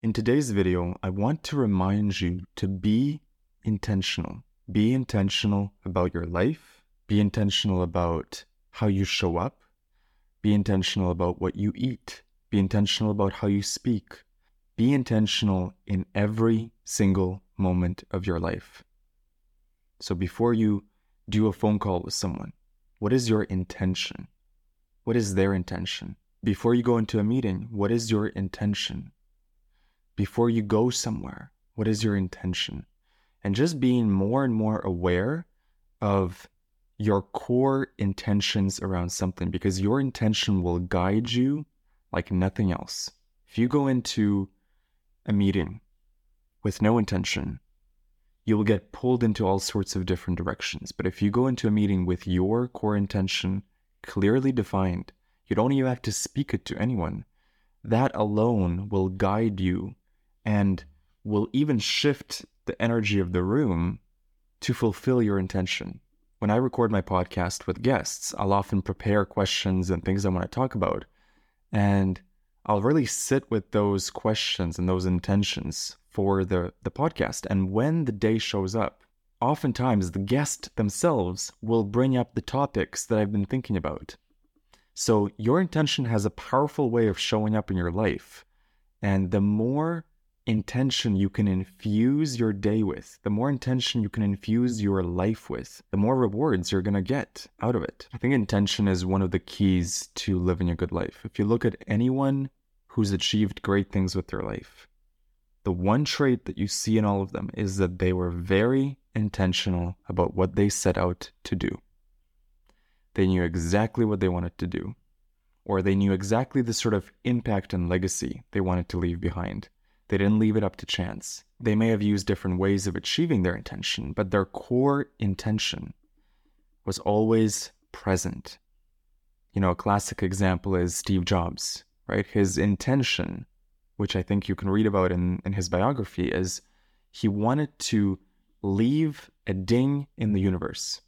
In today's video, I want to remind you to be intentional. Be intentional about your life. Be intentional about how you show up. Be intentional about what you eat. Be intentional about how you speak. Be intentional in every single moment of your life. So before you do a phone call with someone, what is your intention? What is their intention? Before you go into a meeting, what is your intention? Before you go somewhere? What is your intention? And just being more and more aware of your core intentions around something because your intention will guide you like nothing else. If you go into a meeting with no intention, you will get pulled into all sorts of different directions. But if you go into a meeting with your core intention clearly defined, you don't even have to speak it to anyone. That alone will guide you and will even shift the energy of the room to fulfill your intention. When I record my podcast with guests, I'll often prepare questions and things I want to talk about. And I'll really sit with those questions and those intentions for the, the podcast. And when the day shows up, oftentimes the guest themselves will bring up the topics that I've been thinking about. So your intention has a powerful way of showing up in your life. And the more intention you can infuse your day with, the more intention you can infuse your life with, the more rewards you're going to get out of it. I think intention is one of the keys to living a good life. If you look at anyone who's achieved great things with their life, the one trait that you see in all of them is that they were very intentional about what they set out to do. They knew exactly what they wanted to do, or they knew exactly the sort of impact and legacy they wanted to leave behind they didn't leave it up to chance. They may have used different ways of achieving their intention, but their core intention was always present. You know, a classic example is Steve Jobs, right? His intention, which I think you can read about in, in his biography, is he wanted to leave a ding in the universe.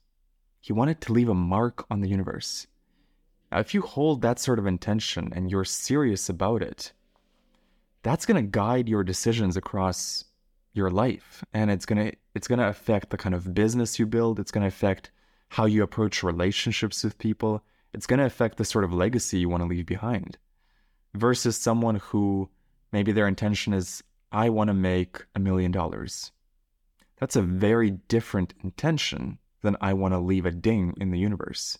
He wanted to leave a mark on the universe. Now, if you hold that sort of intention and you're serious about it, that's going to guide your decisions across your life and it's going to it's going to affect the kind of business you build it's going to affect how you approach relationships with people It's going to affect the sort of legacy you want to leave behind versus someone who maybe their intention is, I want to make a million dollars. That's a very different intention than I want to leave a ding in the universe.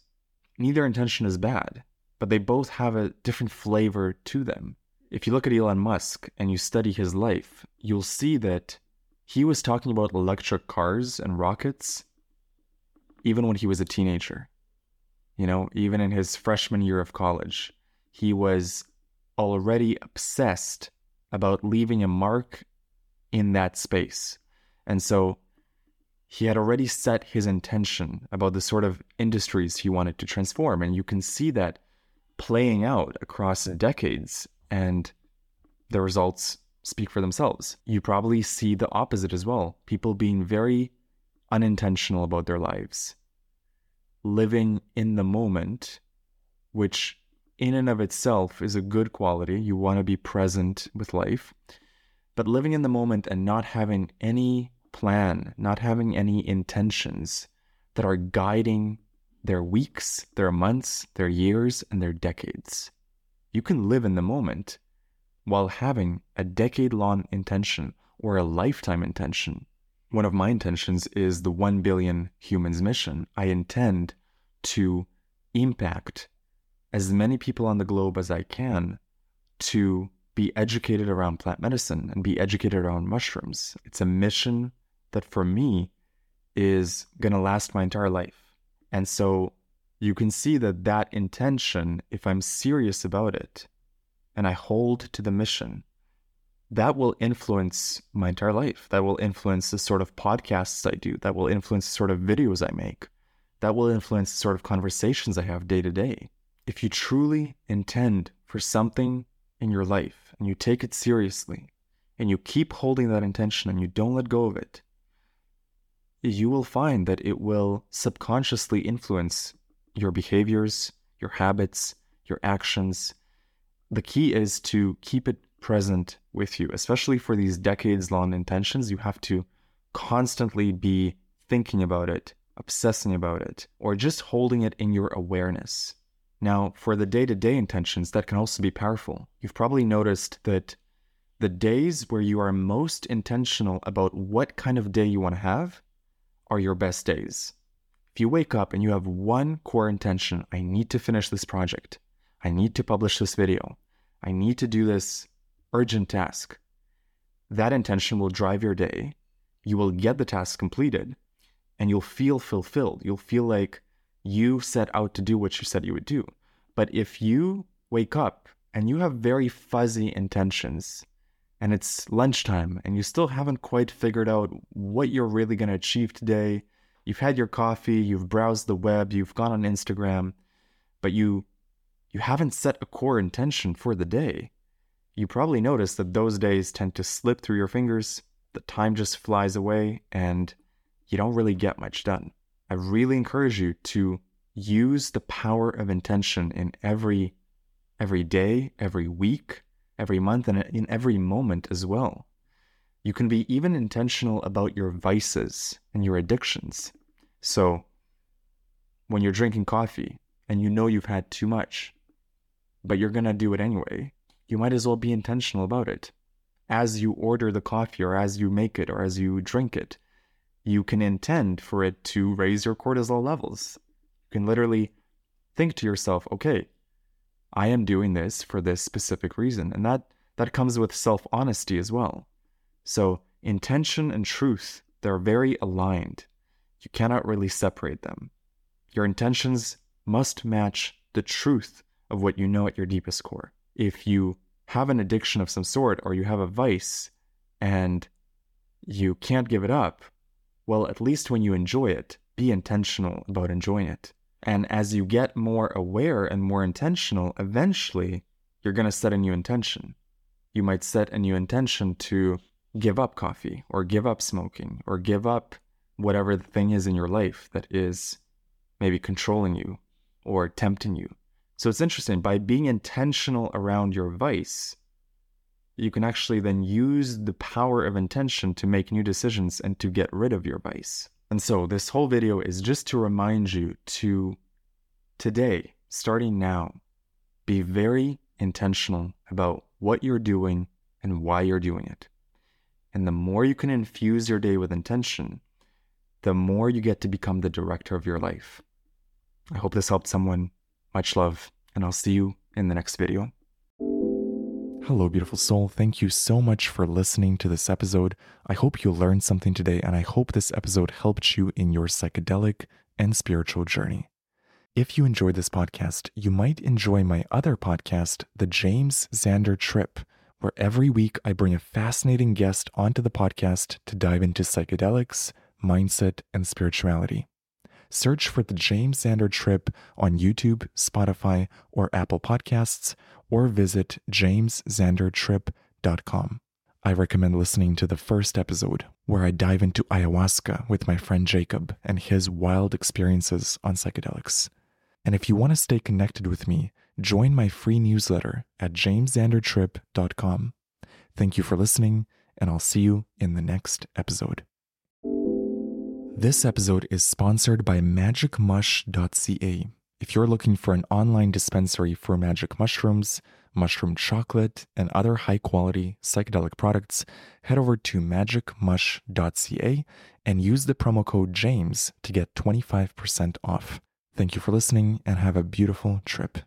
Neither intention is bad, but they both have a different flavor to them. If you look at Elon Musk and you study his life, you'll see that he was talking about electric cars and rockets even when he was a teenager. You know, even in his freshman year of college, he was already obsessed about leaving a mark in that space. And so he had already set his intention about the sort of industries he wanted to transform. And you can see that playing out across decades, and the results speak for themselves. You probably see the opposite as well people being very unintentional about their lives, living in the moment, which in and of itself is a good quality. You want to be present with life. But living in the moment and not having any plan, not having any intentions that are guiding their weeks, their months, their years, and their decades. You can live in the moment while having a decade long intention or a lifetime intention. One of my intentions is the 1 billion humans mission. I intend to impact as many people on the globe as I can to be educated around plant medicine and be educated around mushrooms. It's a mission that for me is going to last my entire life. And so you can see that that intention, if I'm serious about it and I hold to the mission, that will influence my entire life. That will influence the sort of podcasts I do. That will influence the sort of videos I make. That will influence the sort of conversations I have day to day. If you truly intend for something in your life and you take it seriously and you keep holding that intention and you don't let go of it, you will find that it will subconsciously influence your behaviors, your habits, your actions. The key is to keep it present with you, especially for these decades long intentions. You have to constantly be thinking about it, obsessing about it, or just holding it in your awareness. Now, for the day to day intentions, that can also be powerful. You've probably noticed that the days where you are most intentional about what kind of day you want to have are your best days. If you wake up and you have one core intention, I need to finish this project, I need to publish this video, I need to do this urgent task, that intention will drive your day. You will get the task completed and you'll feel fulfilled. You'll feel like you set out to do what you said you would do. But if you wake up and you have very fuzzy intentions, and it's lunchtime and you still haven't quite figured out what you're really going to achieve today. You've had your coffee, you've browsed the web, you've gone on Instagram, but you you haven't set a core intention for the day. You probably notice that those days tend to slip through your fingers, the time just flies away and you don't really get much done. I really encourage you to use the power of intention in every every day, every week, every month and in every moment as well. You can be even intentional about your vices and your addictions. So, when you're drinking coffee and you know you've had too much, but you're going to do it anyway, you might as well be intentional about it. As you order the coffee or as you make it or as you drink it, you can intend for it to raise your cortisol levels. You can literally think to yourself, okay, I am doing this for this specific reason. And that, that comes with self honesty as well. So, intention and truth, they're very aligned. You cannot really separate them. Your intentions must match the truth of what you know at your deepest core. If you have an addiction of some sort or you have a vice and you can't give it up, well, at least when you enjoy it, be intentional about enjoying it. And as you get more aware and more intentional, eventually you're going to set a new intention. You might set a new intention to give up coffee or give up smoking or give up whatever the thing is in your life that is maybe controlling you or tempting you. So it's interesting by being intentional around your vice, you can actually then use the power of intention to make new decisions and to get rid of your vice. And so this whole video is just to remind you to today starting now, be very intentional about what you're doing and why you're doing it. And the more you can infuse your day with intention, the more you get to become the director of your life. I hope this helped someone. Much love, and I'll see you in the next video. Hello, beautiful soul. Thank you so much for listening to this episode. I hope you learned something today, and I hope this episode helped you in your psychedelic and spiritual journey. If you enjoyed this podcast, you might enjoy my other podcast, The James Xander Trip, where every week I bring a fascinating guest onto the podcast to dive into psychedelics, mindset, and spirituality. Search for The James Xander Trip on YouTube, Spotify, or Apple Podcasts, or visit jamesxandertrip.com. I recommend listening to the first episode, where I dive into ayahuasca with my friend Jacob and his wild experiences on psychedelics. And if you want to stay connected with me, join my free newsletter at jamesxandertrip.com. Thank you for listening, and I'll see you in the next episode. This episode is sponsored by magicmush.ca. If you're looking for an online dispensary for magic mushrooms, mushroom chocolate, and other high quality psychedelic products, head over to magicmush.ca and use the promo code JAMES to get 25% off. Thank you for listening and have a beautiful trip.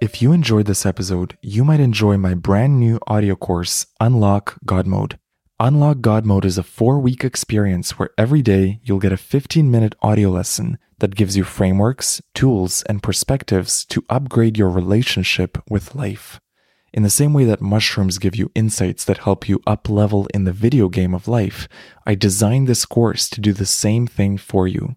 If you enjoyed this episode, you might enjoy my brand new audio course, Unlock God Mode. Unlock God Mode is a four week experience where every day you'll get a 15 minute audio lesson that gives you frameworks, tools, and perspectives to upgrade your relationship with life. In the same way that mushrooms give you insights that help you up level in the video game of life, I designed this course to do the same thing for you.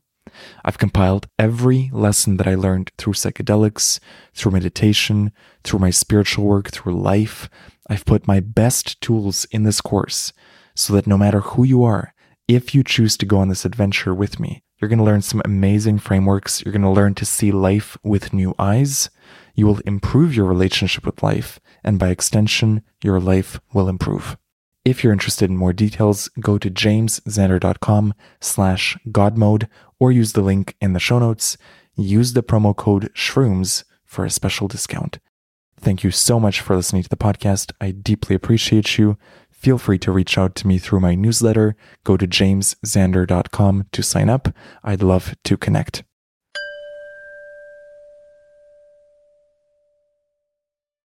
I've compiled every lesson that I learned through psychedelics, through meditation, through my spiritual work, through life. I've put my best tools in this course so that no matter who you are, if you choose to go on this adventure with me, you're going to learn some amazing frameworks. You're going to learn to see life with new eyes. You will improve your relationship with life. And by extension, your life will improve. If you're interested in more details, go to jamesxander.com slash godmode or use the link in the show notes. Use the promo code shrooms for a special discount. Thank you so much for listening to the podcast. I deeply appreciate you. Feel free to reach out to me through my newsletter. Go to jamesxander.com to sign up. I'd love to connect.